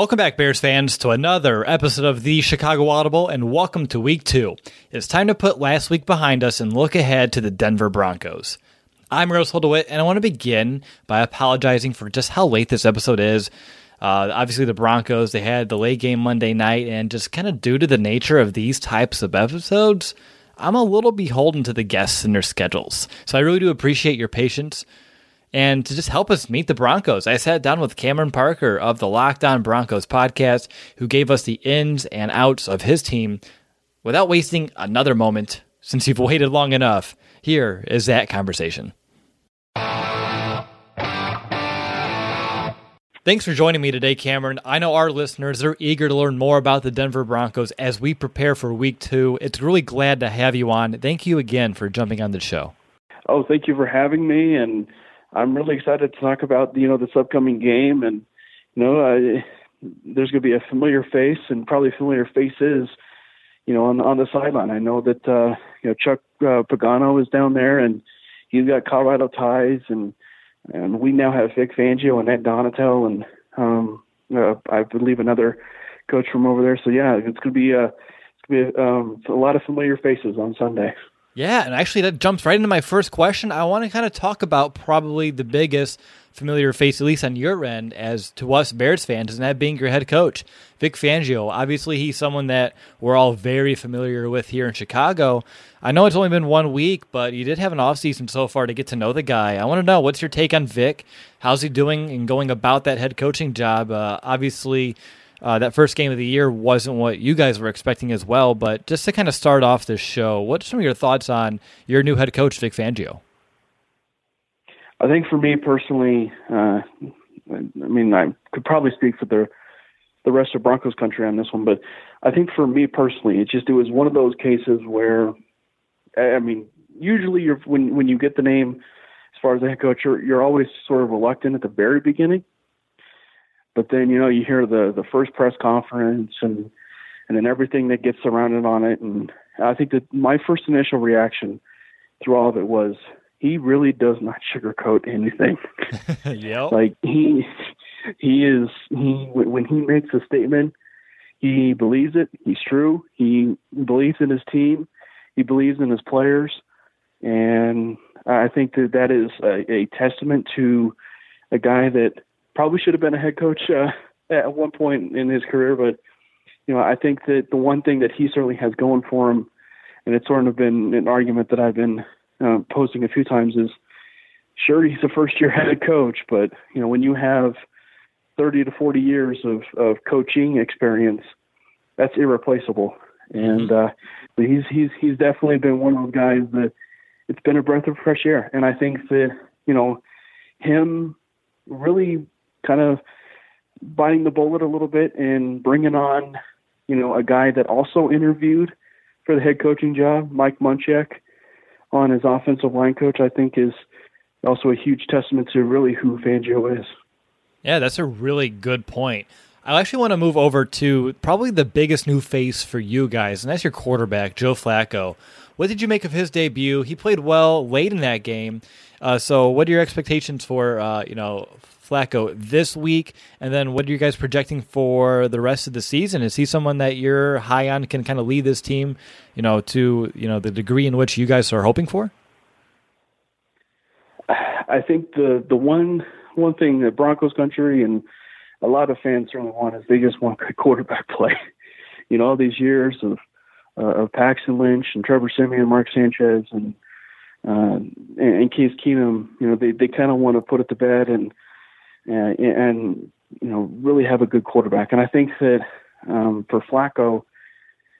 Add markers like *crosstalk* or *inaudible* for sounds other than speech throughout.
Welcome back, Bears fans, to another episode of the Chicago Audible, and welcome to week two. It's time to put last week behind us and look ahead to the Denver Broncos. I'm Rose DeWitt, and I want to begin by apologizing for just how late this episode is. Uh, obviously, the Broncos, they had the late game Monday night, and just kind of due to the nature of these types of episodes, I'm a little beholden to the guests and their schedules. So I really do appreciate your patience. And to just help us meet the Broncos, I sat down with Cameron Parker of the Locked On Broncos podcast, who gave us the ins and outs of his team without wasting another moment. Since you've *laughs* waited long enough, here is that conversation. Thanks for joining me today, Cameron. I know our listeners are eager to learn more about the Denver Broncos as we prepare for week two. It's really glad to have you on. Thank you again for jumping on the show. Oh, thank you for having me. And I'm really excited to talk about you know this upcoming game, and you know I, there's going to be a familiar face and probably familiar faces, you know, on on the sideline. I know that uh, you know Chuck uh, Pagano is down there, and he's got Colorado ties, and and we now have Vic Fangio and Ed Donatell, and um, uh, I believe another coach from over there. So yeah, it's going to be a it's going to be a, um, a lot of familiar faces on Sunday. Yeah, and actually that jumps right into my first question. I want to kind of talk about probably the biggest familiar face, at least on your end, as to us Bears fans, and that being your head coach, Vic Fangio. Obviously, he's someone that we're all very familiar with here in Chicago. I know it's only been one week, but you did have an offseason so far to get to know the guy. I want to know what's your take on Vic? How's he doing and going about that head coaching job? Uh, obviously, uh, that first game of the year wasn't what you guys were expecting as well. But just to kind of start off this show, what are some of your thoughts on your new head coach, Vic Fangio? I think for me personally, uh, I mean, I could probably speak for the the rest of Broncos country on this one, but I think for me personally, it just it was one of those cases where, I mean, usually you're when when you get the name as far as the head coach, you're you're always sort of reluctant at the very beginning but then you know you hear the the first press conference and and then everything that gets surrounded on it and I think that my first initial reaction through all of it was he really does not sugarcoat anything. *laughs* *laughs* yep. Like he he is he when he makes a statement, he believes it. He's true. He believes in his team. He believes in his players, and I think that that is a, a testament to a guy that probably should have been a head coach uh, at one point in his career, but you know, I think that the one thing that he certainly has going for him, and it's sort of been an argument that I've been uh, posting a few times, is sure he's a first year head coach, but you know, when you have 30 to 40 years of of coaching experience, that's irreplaceable. And mm-hmm. uh, he's he's he's definitely been one of those guys that it's been a breath of fresh air. And I think that you know him really kind of biting the bullet a little bit and bringing on you know a guy that also interviewed for the head coaching job, Mike Munchak, on his offensive line coach. I think is also a huge testament to really who Fangio is. Yeah, that's a really good point. I actually want to move over to probably the biggest new face for you guys, and that's your quarterback, Joe Flacco. What did you make of his debut? He played well late in that game. Uh, so, what are your expectations for uh, you know Flacco this week? And then, what are you guys projecting for the rest of the season? Is he someone that you're high on, can kind of lead this team, you know, to you know the degree in which you guys are hoping for? I think the the one one thing that Broncos country and a lot of fans certainly want is they just want good quarterback *laughs* play. You know, all these years of uh, of Paxton Lynch and Trevor Siemian, Mark Sanchez, and uh, and Case Keenum. You know, they they kind of want to put it to bed and and, you know really have a good quarterback. And I think that um, for Flacco,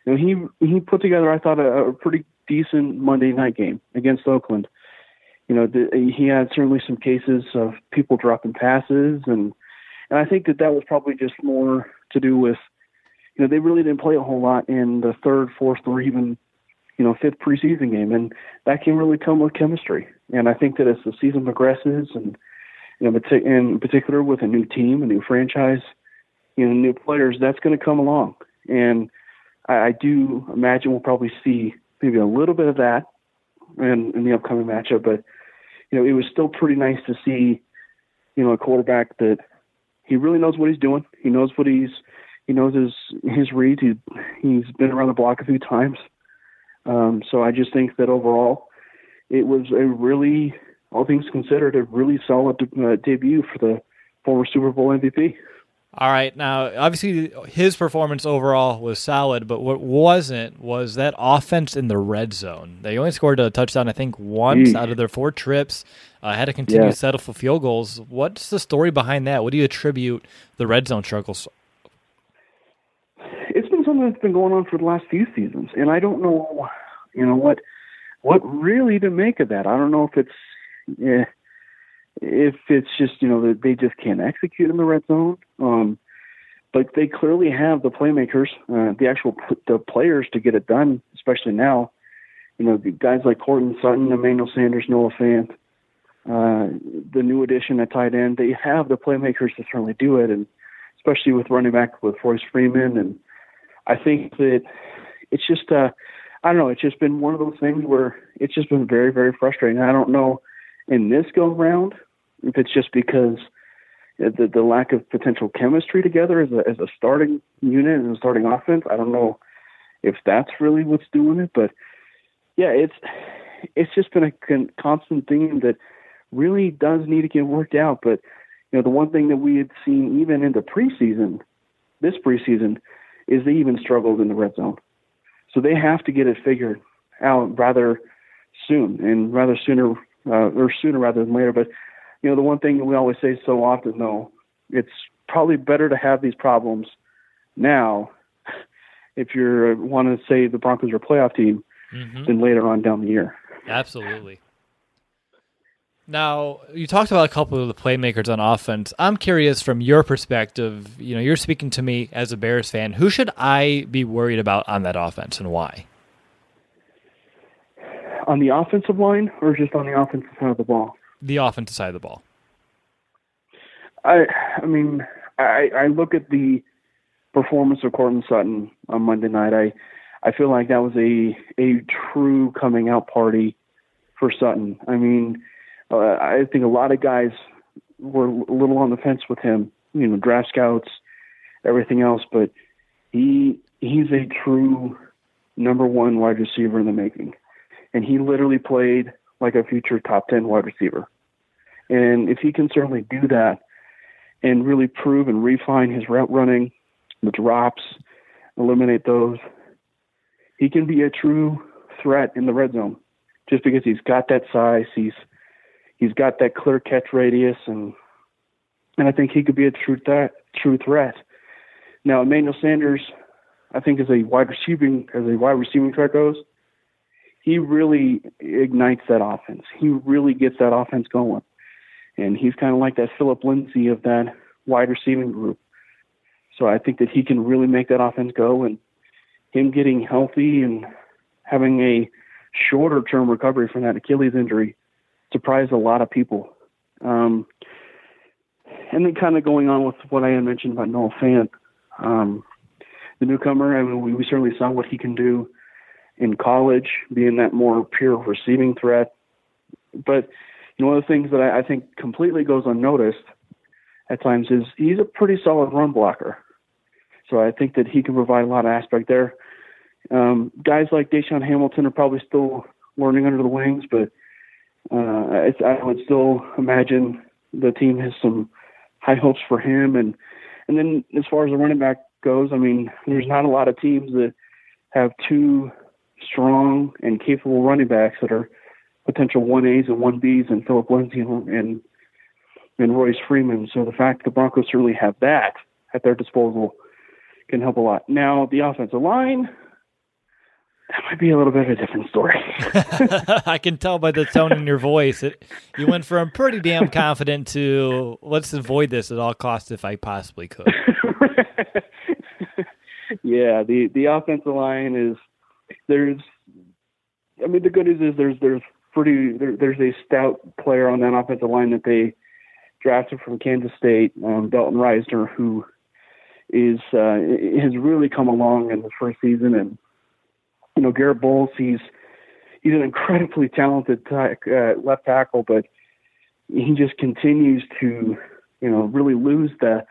you know, he he put together I thought a, a pretty decent Monday night game against Oakland. You know, the, he had certainly some cases of people dropping passes and and I think that that was probably just more to do with, you know, they really didn't play a whole lot in the third, fourth, or even, you know, fifth preseason game, and that can really come with chemistry. And I think that as the season progresses, and you know, in particular with a new team, a new franchise, you know, new players, that's going to come along. And I, I do imagine we'll probably see maybe a little bit of that in, in the upcoming matchup, but you know, it was still pretty nice to see, you know, a quarterback that he really knows what he's doing. He knows what he's he knows his his reads. He he's been around the block a few times. Um, so I just think that overall, it was a really, all things considered, a really solid uh, debut for the former Super Bowl MVP. All right. Now, obviously, his performance overall was solid, but what wasn't was that offense in the red zone. They only scored a touchdown, I think, once out of their four trips. Uh, had to continue yeah. to settle for field goals. What's the story behind that? What do you attribute the red zone struggles? It's been something that's been going on for the last few seasons, and I don't know, you know what, what really to make of that. I don't know if it's. Eh, if it's just you know they just can't execute in the red zone. Um, but they clearly have the playmakers, uh, the actual the players to get it done. Especially now, you know, guys like Courtland Sutton, Emmanuel Sanders, Noah Fant, uh, the new addition at tight end. They have the playmakers to certainly do it, and especially with running back with Royce Freeman. And I think that it's just, uh, I don't know, it's just been one of those things where it's just been very, very frustrating. I don't know in this go round if it's just because the the lack of potential chemistry together as a as a starting unit and a starting offense. I don't know if that's really what's doing it, but yeah, it's it's just been a con- constant theme that really does need to get worked out. But you know, the one thing that we had seen even in the preseason, this preseason, is they even struggled in the red zone. So they have to get it figured out rather soon and rather sooner uh, or sooner rather than later. But you know, the one thing that we always say so often, though, it's probably better to have these problems now if you want to say the Broncos are a playoff team mm-hmm. than later on down the year. Absolutely. Now, you talked about a couple of the playmakers on offense. I'm curious from your perspective, you know, you're speaking to me as a Bears fan. Who should I be worried about on that offense and why? On the offensive line or just on the offensive side of the ball? the offensive side of the ball? I I mean I I look at the performance of Courtland Sutton on Monday night. I I feel like that was a a true coming out party for Sutton. I mean, uh, I think a lot of guys were a little on the fence with him. You know, draft scouts, everything else, but he he's a true number one wide receiver in the making, and he literally played like a future top 10 wide receiver. And if he can certainly do that, and really prove and refine his route running, the drops, eliminate those, he can be a true threat in the red zone just because he's got that size, he's he's got that clear catch radius and and I think he could be a true threat true threat. Now Emmanuel Sanders, I think as a wide receiving as a wide receiving threat goes, he really ignites that offense. He really gets that offense going. And he's kind of like that Phillip Lindsay of that wide receiving group. So I think that he can really make that offense go and him getting healthy and having a shorter term recovery from that Achilles injury surprised a lot of people. Um, and then kind of going on with what I had mentioned about Noah Fant, um, the newcomer, I mean, we, we certainly saw what he can do in college, being that more pure receiving threat. But you know, one of the things that I, I think completely goes unnoticed at times is he's a pretty solid run blocker. So I think that he can provide a lot of aspect there. Um, guys like DaeSean Hamilton are probably still learning under the wings, but uh, I, I would still imagine the team has some high hopes for him. And and then as far as the running back goes, I mean, there's not a lot of teams that have two strong and capable running backs that are potential one A's and one B's and Phillip Lindsay and, and and Royce Freeman. So the fact the Broncos certainly have that at their disposal can help a lot. Now the offensive line, that might be a little bit of a different story. *laughs* I can tell by the tone in your voice. It, you went from pretty damn confident to let's avoid this at all costs if I possibly could. *laughs* yeah, the the offensive line is there's I mean the good news is there's there's pretty there, there's a stout player on that offensive line that they drafted from Kansas State, um, Dalton Risner, who is uh, has really come along in the first season. And you know, Garett Bolles, he's he's an incredibly talented t- uh, left tackle, but he just continues to, you know, really lose the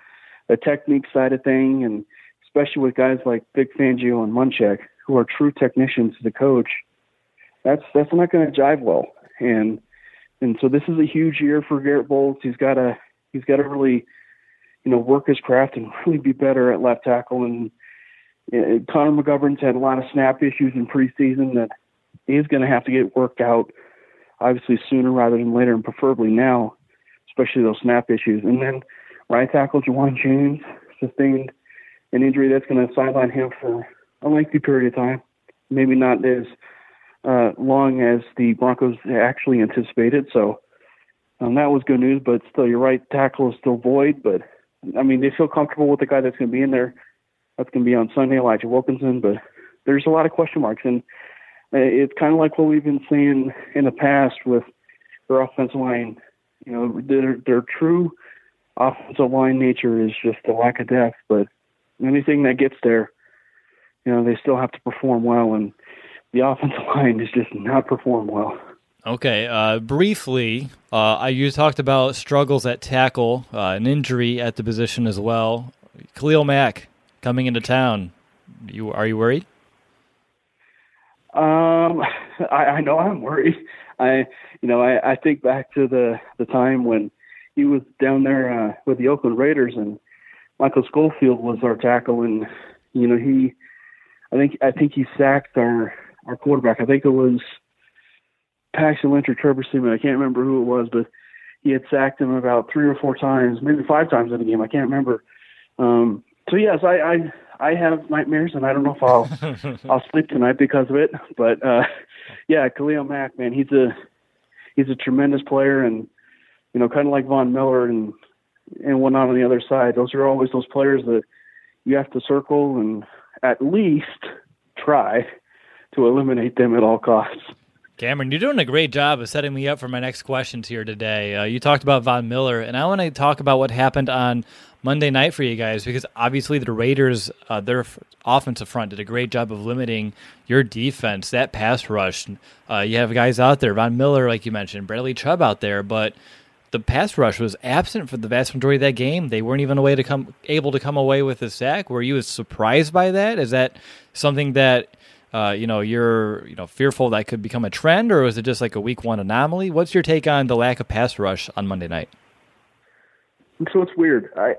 the technique side of thing, and especially with guys like Vic Fangio and Munchak, who are true technicians to the coach. That's that's not going to jive well, and and so this is a huge year for Garett Bolles. He's got to he's got to really, you know, work his craft and *laughs* really be better at left tackle and uh, Connor McGovern's had a lot of snap issues in preseason that is going to have to get worked out, obviously sooner rather than later, and preferably now, especially those snap issues. And then right tackle Ja'Wuan James sustained an injury that's going to sideline him for a lengthy period of time, maybe not as uh, long as the Broncos actually anticipated. So um, that was good news, but still, your right tackle is still void. But I mean, they feel comfortable with the guy that's going to be in there that's going to be on Sunday, Elijah Wilkinson. But there's a lot of question marks, and it's kind of like what we've been seeing in the past with their offensive line. You know, their their true offensive line nature is just a lack of depth. But anything that gets there, you know, they still have to perform well, and the *laughs* offensive line is just not perform well. Okay, uh, briefly, uh, you talked about struggles at tackle, uh, an injury at the position as well. Khalil Mack, coming into town. You are you worried? Um, *laughs* I, I know I'm worried. I, you know, I, I think back to the the time when he was down there uh, with the Oakland Raiders and Michael Schofield was our tackle, and you know he, I think I think he sacked our our quarterback. I think it was Paxton Lynch or Trevor Siemian. I can't remember who it was, but he had sacked him about three or four times, maybe five times in a game. I can't remember. Um, so yes, I, I I have nightmares, and I don't know if I'll *laughs* I'll sleep tonight because of it. But uh, yeah, Khalil Mack, man, he's a he's a tremendous player, and you know, kind of like Von Miller and and whatnot on the other side. Those are always those players that you have to circle and at least try to eliminate them at all costs. Cameron, you're doing a great job of setting me up for my next questions here today. Uh, you talked about Von Miller, and I want to talk about what happened on Monday night for you guys because obviously the Raiders, uh, their offensive front did a great job of limiting your defense, that pass rush. Uh, you have guys out there, Von Miller, like you mentioned, Bradley Chubb out there, but the pass rush was absent for the vast majority of that game. They weren't even to come able to come away with a sack. Were you as surprised by that? Is that something that uh, you know, you're you know fearful that could become a trend, or was it just like a week one anomaly? What's your take on the lack of pass rush on Monday night? So it's weird. I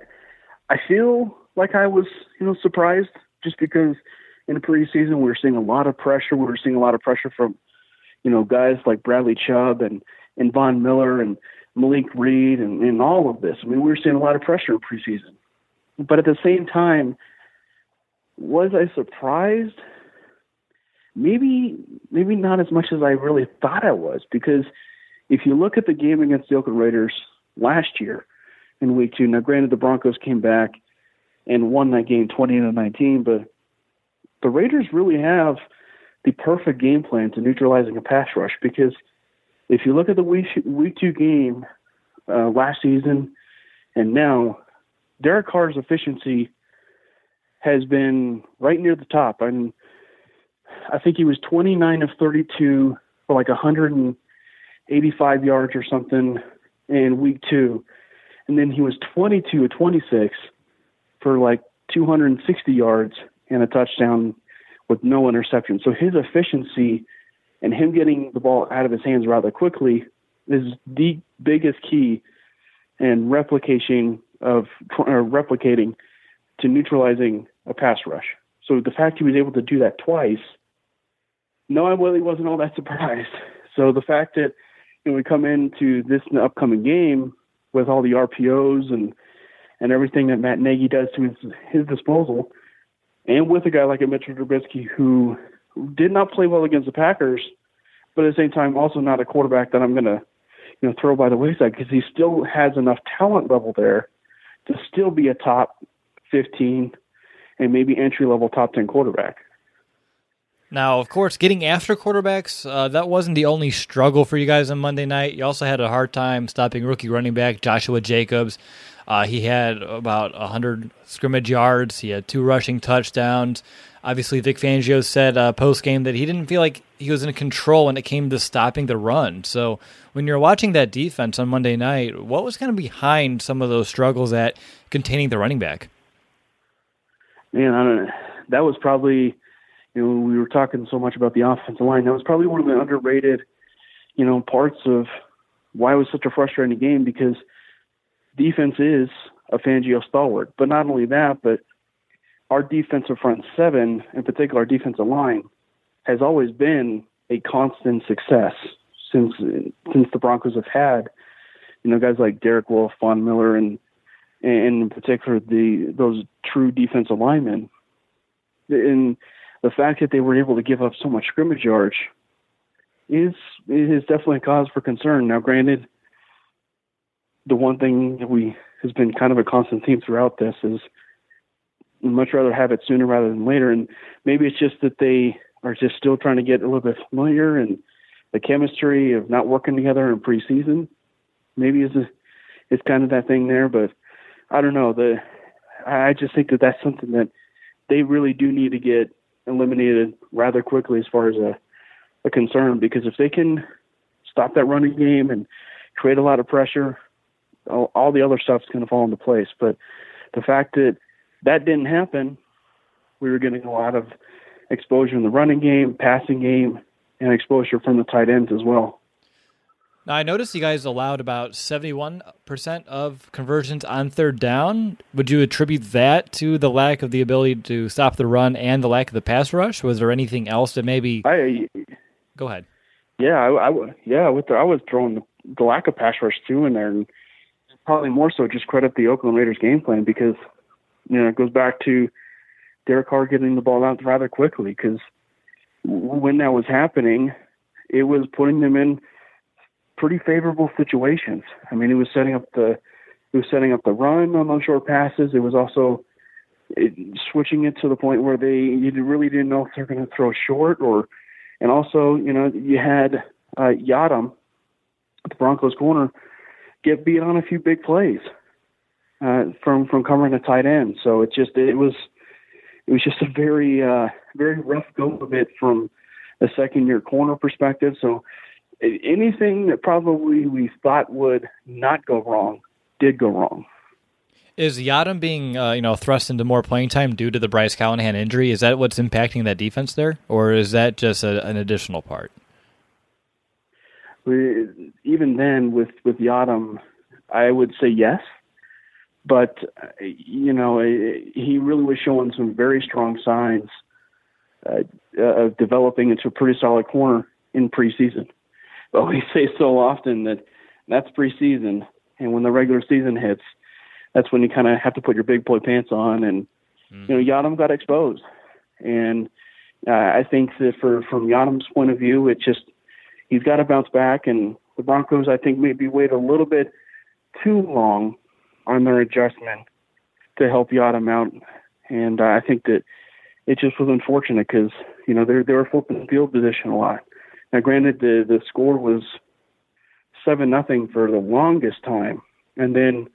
I feel like I was, you know, surprised just because in the preseason we were seeing a lot of pressure. We were seeing a lot of pressure from, you know, guys like Bradley Chubb and and Von Miller and Malik Reed and, and all of this. I mean, we were seeing a lot of pressure in preseason. But at the same time, was I surprised? Maybe maybe not as much as I really thought I was because if you look at the game against the Oakland Raiders last year in week two, now granted the Broncos came back and won that game twenty to nineteen, but the Raiders really have the perfect game plan to neutralizing a pass rush because if you look at the week week two game uh, last season and now, Derek Carr's efficiency has been right near the top. I mean, I think he was 29 of 32 for like 185 yards or something in week two, and then he was 22 of 26 for like 260 yards and a touchdown with no interception. So his efficiency and him getting the ball out of his hands rather quickly is the biggest key in replication of or replicating to neutralizing a pass rush. So the fact he was able to do that twice, no, I really wasn't all that *laughs* surprised. So the fact that you know, we come into this upcoming game with all the RPOs and and everything that Matt Nagy does to his, his disposal, and with a guy like a Mitchell Trubisky who did not play well against the Packers, but at the same time also not a quarterback that I'm going to you know throw by the wayside because he still has enough talent level there to still be a top 15 and maybe entry level top 10 quarterback. Now, of course, getting after quarterbacks, uh, that wasn't the only struggle for you guys on Monday night. You also had a hard time stopping rookie running back Joshua Jacobs. Uh, he had about 100 scrimmage yards. He had two rushing touchdowns. Obviously, Vic Fangio said uh, post game that he didn't feel like he was in control when it came to stopping the run. So, when you're watching that defense on Monday night, what was kind of behind some of those struggles at containing the running back? Man, I don't know. That was probably, you know, we were talking so much about the offensive line. That was probably one of the underrated, you know, parts of why it was such a frustrating game because defense is a Fangio stalwart. But not only that, but our defensive front seven, in particular our defensive line, has always been a constant success since since the Broncos have had, you know, guys like Derek Wolfe, Von Miller, and and in particular the those true defensive linemen. And the fact that they were able to give up so much scrimmage yards is is definitely a cause for concern. Now, granted, the one thing that we has been kind of a constant theme throughout this is much rather have it sooner rather than later. And maybe it's just that they are just still trying to get a little bit familiar and the chemistry of not working together in preseason. Maybe is it's kind of that thing there, but I don't know. The I just think that that's something that they really do need to get eliminated rather quickly as far as a, a concern because if they can stop that running game and create a lot of pressure, all, all the other stuff's going to fall into place. But the fact that that didn't happen, we were getting a lot of exposure in the running game, passing game, and exposure from the tight ends as well. Now, I noticed you guys allowed about 71% of conversions on third down. Would you attribute that to the lack of the ability to stop the run and the lack of the pass rush? Was there anything else that maybe. I, Go ahead. Yeah, I, I yeah, with the, I was throwing the, the lack of pass rush too in there, and probably more so just credit the Oakland Raiders game plan because you know, it goes back to Derek Carr getting the ball out rather quickly because when that was happening, it was putting them in pretty favorable situations. I mean, it was setting up the it was setting up the run on short passes. It was also it, switching it to the point where they you really didn't know if they're going to throw short or, and also you know you had uh, Yiadom, the Broncos corner, get beat on a few big plays uh, from from covering a tight end. So it just it was it was just a very uh, very rough go of it from a second year corner perspective. So anything that probably we thought would not go wrong did go wrong. Is Yiadom being uh, you know thrust into more playing time due to the Bryce Callahan injury? Is that what's impacting that defense there, or is that just a, an additional part? We, even then, with with Yiadom, I would say yes but you know he really was showing some very strong signs uh, of developing into a pretty solid corner in preseason. But we *laughs* say so often that that's preseason, and when the regular season hits, that's when you kind of have to put your big boy pants on. And mm. you know, Yiadom got exposed, and uh, I think that for from Yiadom's point of view, it just he's got to bounce back. And the Broncos, I think, maybe wait a little bit too long on their adjustment to help Yiadom out. And uh, I think that it just was unfortunate because you know they they were flipping the field position a lot. Now, granted, the the score was seven nothing for the longest time, and then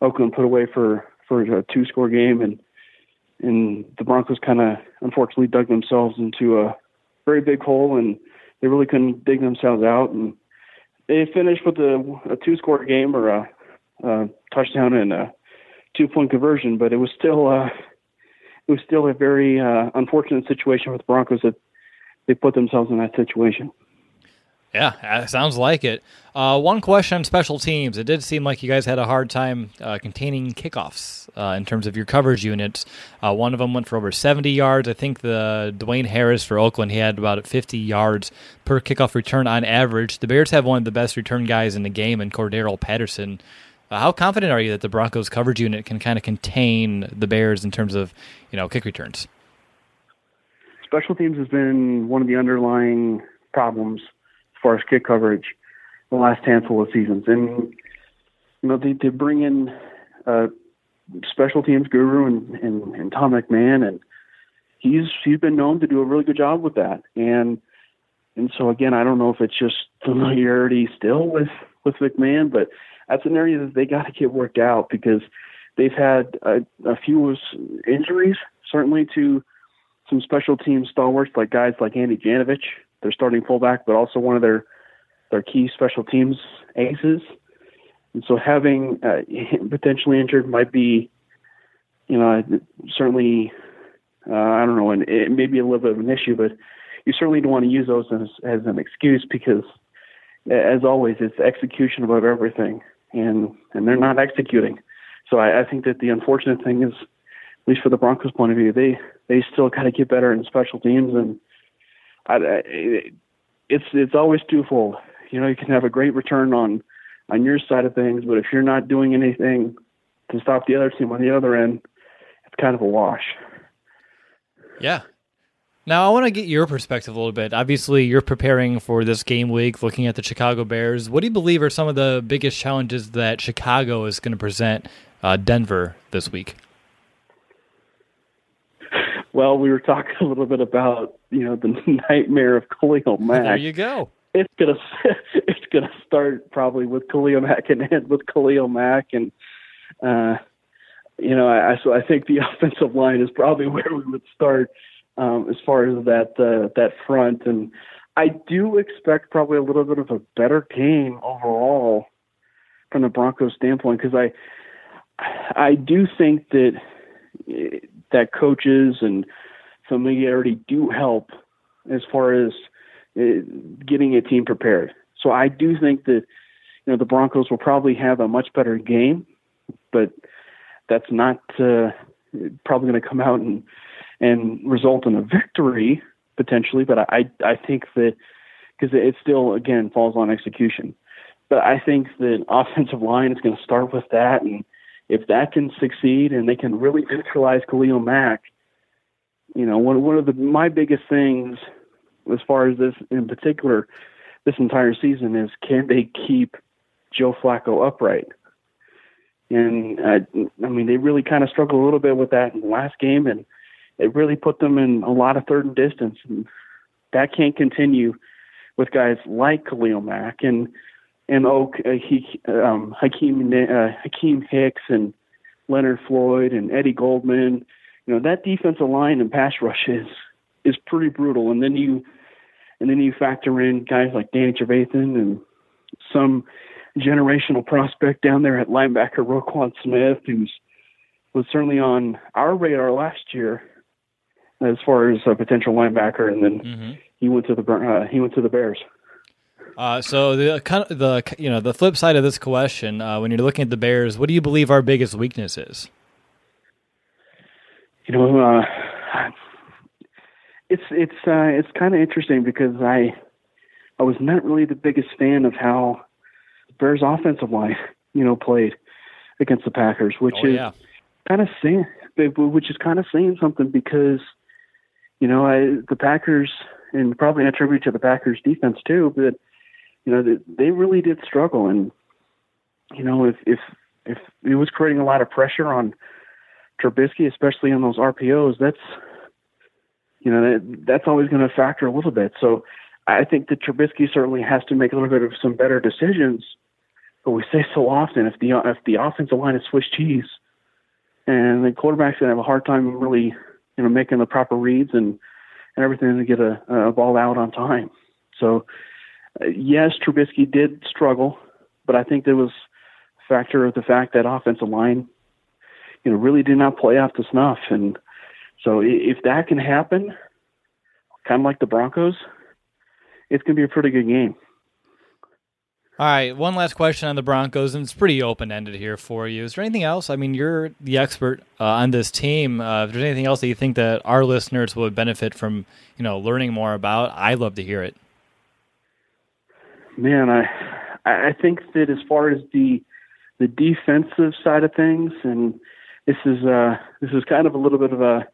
Oakland put away for for a two score game, and and the Broncos kind of unfortunately dug themselves into a very big hole, and they really couldn't dig themselves out, and they finished with a, a two score game or a, a touchdown and a two point conversion, but it was still uh, it was still a very uh, unfortunate situation for the Broncos that they put themselves in that situation. Yeah, sounds like it. Uh, one question on special teams. It did seem like you guys had a hard time uh, containing kickoffs uh, in terms of your coverage units. Uh, one of them went for over 70 yards. I think the Dwayne Harris for Oakland, he had about 50 yards per kickoff return on average. The Bears have one of the best return guys in the game in Cordarrelle Patterson. Uh, how confident are you that the Broncos coverage unit can kind of contain the Bears in terms of, you know, kick returns? Special teams has been one of the underlying problems as far as kick coverage the last handful of seasons. And you know, they, they bring in uh, special teams guru and, and, and Tom McMahon, and he's he's been known to do a really good job with that. And and so again, I don't know if it's just familiarity still with with McMahon, but that's an area that they got to get worked out because they've had a, a few injuries, certainly to some special team stalwarts like guys like Andy Janovich, their starting fullback, but also one of their their key special teams aces. And so having uh, *laughs* potentially injured might be, you know, certainly, uh, I don't know, and it may be a little bit of an issue, but you certainly don't want to use those as, as an excuse because, as always, it's execution above everything, and and they're not executing. So I, I think that the unfortunate thing is, least for the Broncos' point of view, they they still got to get better in special teams, and I, I, it's it's always twofold. You know, you can have a great return on on your side of things, but if you're not doing anything to stop the other team on the other end, it's kind of a wash. Yeah. Now I want to get your perspective a little bit. Obviously, you're preparing for this game week, looking at the Chicago Bears. What do you believe are some of the biggest challenges that Chicago is going to present uh, Denver this week? Well, we were talking *laughs* a little bit about you know the *laughs* nightmare of Khalil Mack. There you go. It's gonna *laughs* it's gonna start probably with Khalil Mack and end with Khalil Mack, and uh, you know I so I think the offensive line is probably where we would start um, as far as that uh, that front, and I do expect probably a little bit of a better game overall from the Broncos standpoint because I I do think that that coaches and familiarity do help as far as uh, getting a team prepared. So I do think that you know the Broncos will probably have a much better game, but that's not uh, probably going to come out and and result in a victory potentially. But I I think that because it still again falls on execution. But I think that *laughs* offensive line is going to start with that, and if that can succeed and they can really neutralize Khalil Mack, you know, one one of the my biggest things as far as this in particular this entire season is can they keep Joe Flacco upright? And I, I mean, they really kind of struggled a little bit with that in the last game, and it really put them in a lot of third and distance. And that can't continue with guys like Khalil Mack and and Oak, uh, he, um, Akiem uh, Akiem Hicks and Leonard Floyd and Eddie Goldman. You know that defensive line and pass rush is is pretty brutal. And then you and then you factor in guys like Danny Trevathan and some generational prospect down there at linebacker Roquan Smith, who's was certainly on our radar last year as far as a potential linebacker, and then mm-hmm. he went to the uh, he went to the Bears. Uh, so the kind of the you know the flip side of this question, uh, when you're looking at the Bears, what do you believe our biggest weakness is? You know, uh, it's it's uh, it's kind of interesting because I I was not really the biggest fan of how the Bears offensive line you know played against the Packers, which oh, is yeah. kind of saying which is kind of saying something because you know I, the Packers and probably a tribute to the Packers defense too, but you know they, they really did struggle and you know if if if it was creating a lot of pressure on Trubisky, especially on those RPOs, that's you know that, that's always going to factor a little bit. So I think that Trubisky certainly has to make a little bit of some better decisions. But we say so often, if the if the offensive line is Swiss cheese, and the quarterback's going to have a hard time really you know making the proper reads and and everything to get a, a ball out on time. So yes, Trubisky did struggle, but I think there was a factor of the fact that offensive line you know really did not play off the snuff and so if that can happen, kind of like the Broncos, it's going to be a pretty good game. All right, one last question on the Broncos, and it's pretty open ended here for you. Is there anything else? I mean, you're the expert uh, on this team. Uh, if there's anything else that you think that our listeners would benefit from, you know, learning more about, I'd love to hear it. Man, I I think that as far as the the defensive side of things, and this is uh this is kind of a little bit of a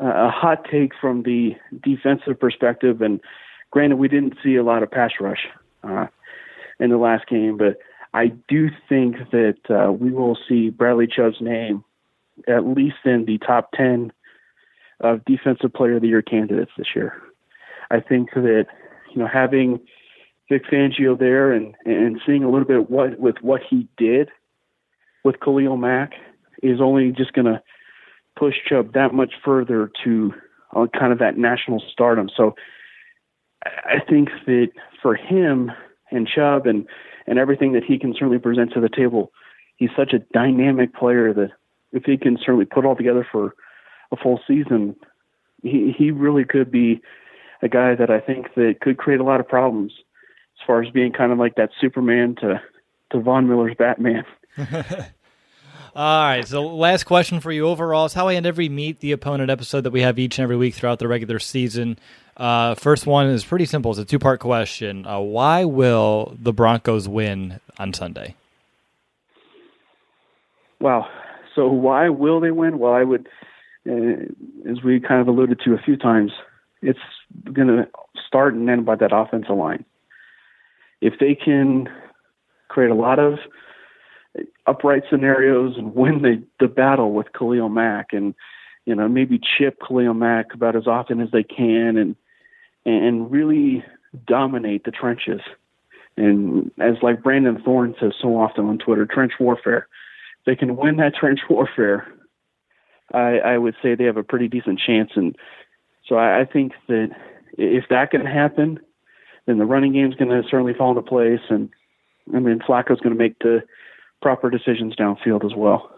a hot take from the defensive perspective. And granted, we didn't see a lot of pass rush uh, in the last game, but I do think that uh, we will see Bradley Chubb's name at least in the top 10 of Defensive Player of the Year candidates this year. I think that, you know, having Vic Fangio there and, and seeing a little bit what with what he did with Khalil Mack is only just going to push Chubb that much further to uh, kind of that national stardom. So I think that for him and Chubb and and everything that he can certainly present to the table, he's such a dynamic player that if he can certainly put all together for a full season, he he really could be a guy that I think that could create a lot of problems as far as being kind of like that Superman to to Von Miller's Batman. *laughs* *laughs* All right. So, last question for you overall is how I end every meet the opponent episode that we have each and every week throughout the regular season. Uh, first one is pretty simple. It's a two part question. Uh, why will the Broncos win on Sunday? Wow. so why will they win? Well, I would, uh, as we kind of alluded to a few times, it's going to start and end by that offensive line. If they can create a lot of upright scenarios and win the the battle with Khalil Mack and you know maybe chip Khalil Mack about as often as they can and and really dominate the trenches. And as like Brandon Thorn says so often on Twitter, trench warfare. If they can win that trench *laughs* warfare. I, I would say they have a pretty decent chance, and so I, I think that if that can happen, then the running game is going to certainly fall into place, and I mean Flacco's going to make the proper decisions downfield as well.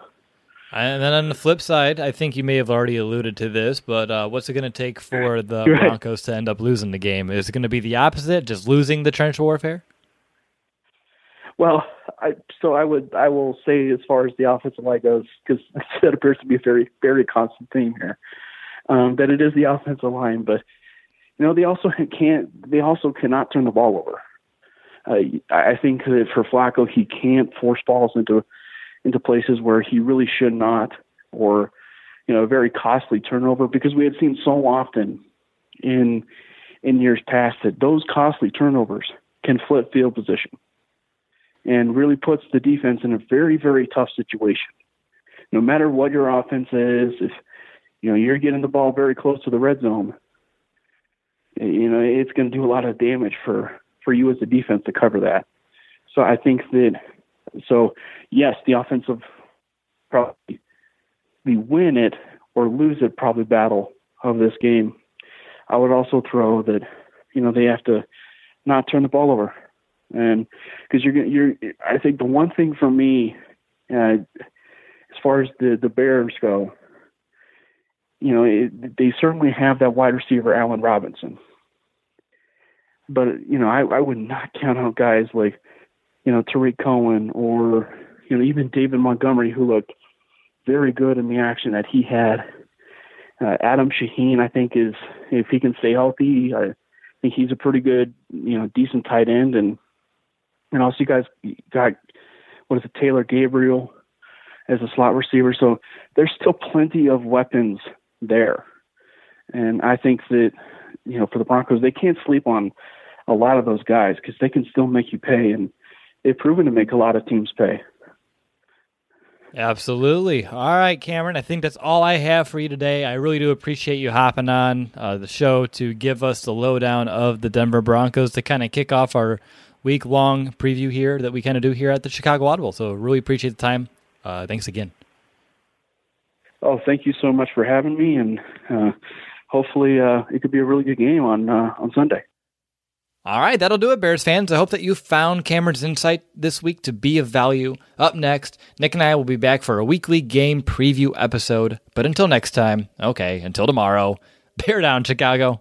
And then on the flip side, I think you may have already alluded to this, but uh, what's it going to take for the right. Broncos to end up losing the game? Is it going to be the opposite, just losing the trench warfare? Well, I, so I would I will say as far as the offensive line goes, because *laughs* that appears to be a very very constant theme here, um, that it is the offensive line, but you know they also *laughs* can't they also cannot turn the ball over uh, I think that for Flacco, he can't force balls into into places where he really should not, or you know, a very costly turnover because we had seen so often in in years past that those costly turnovers can flip field position and really puts the defense in a very very tough situation. No matter what your offense is, if you know you're getting the ball very close to the red zone, you know it's going to do a lot of damage for for you as a defense to cover that. So I think that so yes, the offensive probably the win it or lose it probably battle of this game. I would also throw that you know they have to not turn the ball over, and because you're you're I think the one thing for me, uh, as far as the the Bears go, you know it, they certainly have that wide receiver Allen Robinson, but you know, I, I would not count out guys like, you know, Tarik Cohen or you know even David Montgomery, who looked very good in the action that he had. Uh, Adam Shaheen, I think, is if he can stay healthy, I think he's a pretty good, you know, decent tight end, and and also you guys got what is it, Taylor Gabriel as a slot receiver. So there's still plenty of weapons there, and I think that you know for the Broncos they can't sleep on a lot of those guys because they can still make you pay, and they've proven to make a lot of teams pay. Absolutely. All right, Cameron. I think that's all I have for you today. I really do appreciate you hopping on uh, the show to give us the lowdown of the Denver Broncos to kind of kick off our week long preview here that we kind of do here at the Chicago Audible. So, really appreciate the time. Uh, thanks again. Oh, thank you so much for having me, and uh, hopefully uh, it could be a really good game on uh, on Sunday. All right, that'll do it, Bears fans. I hope that you found Cameron's insight this week to be of value. Up next, Nick and I will be back for a weekly game preview episode. But until next time, okay, until tomorrow, *laughs* bear down, Chicago.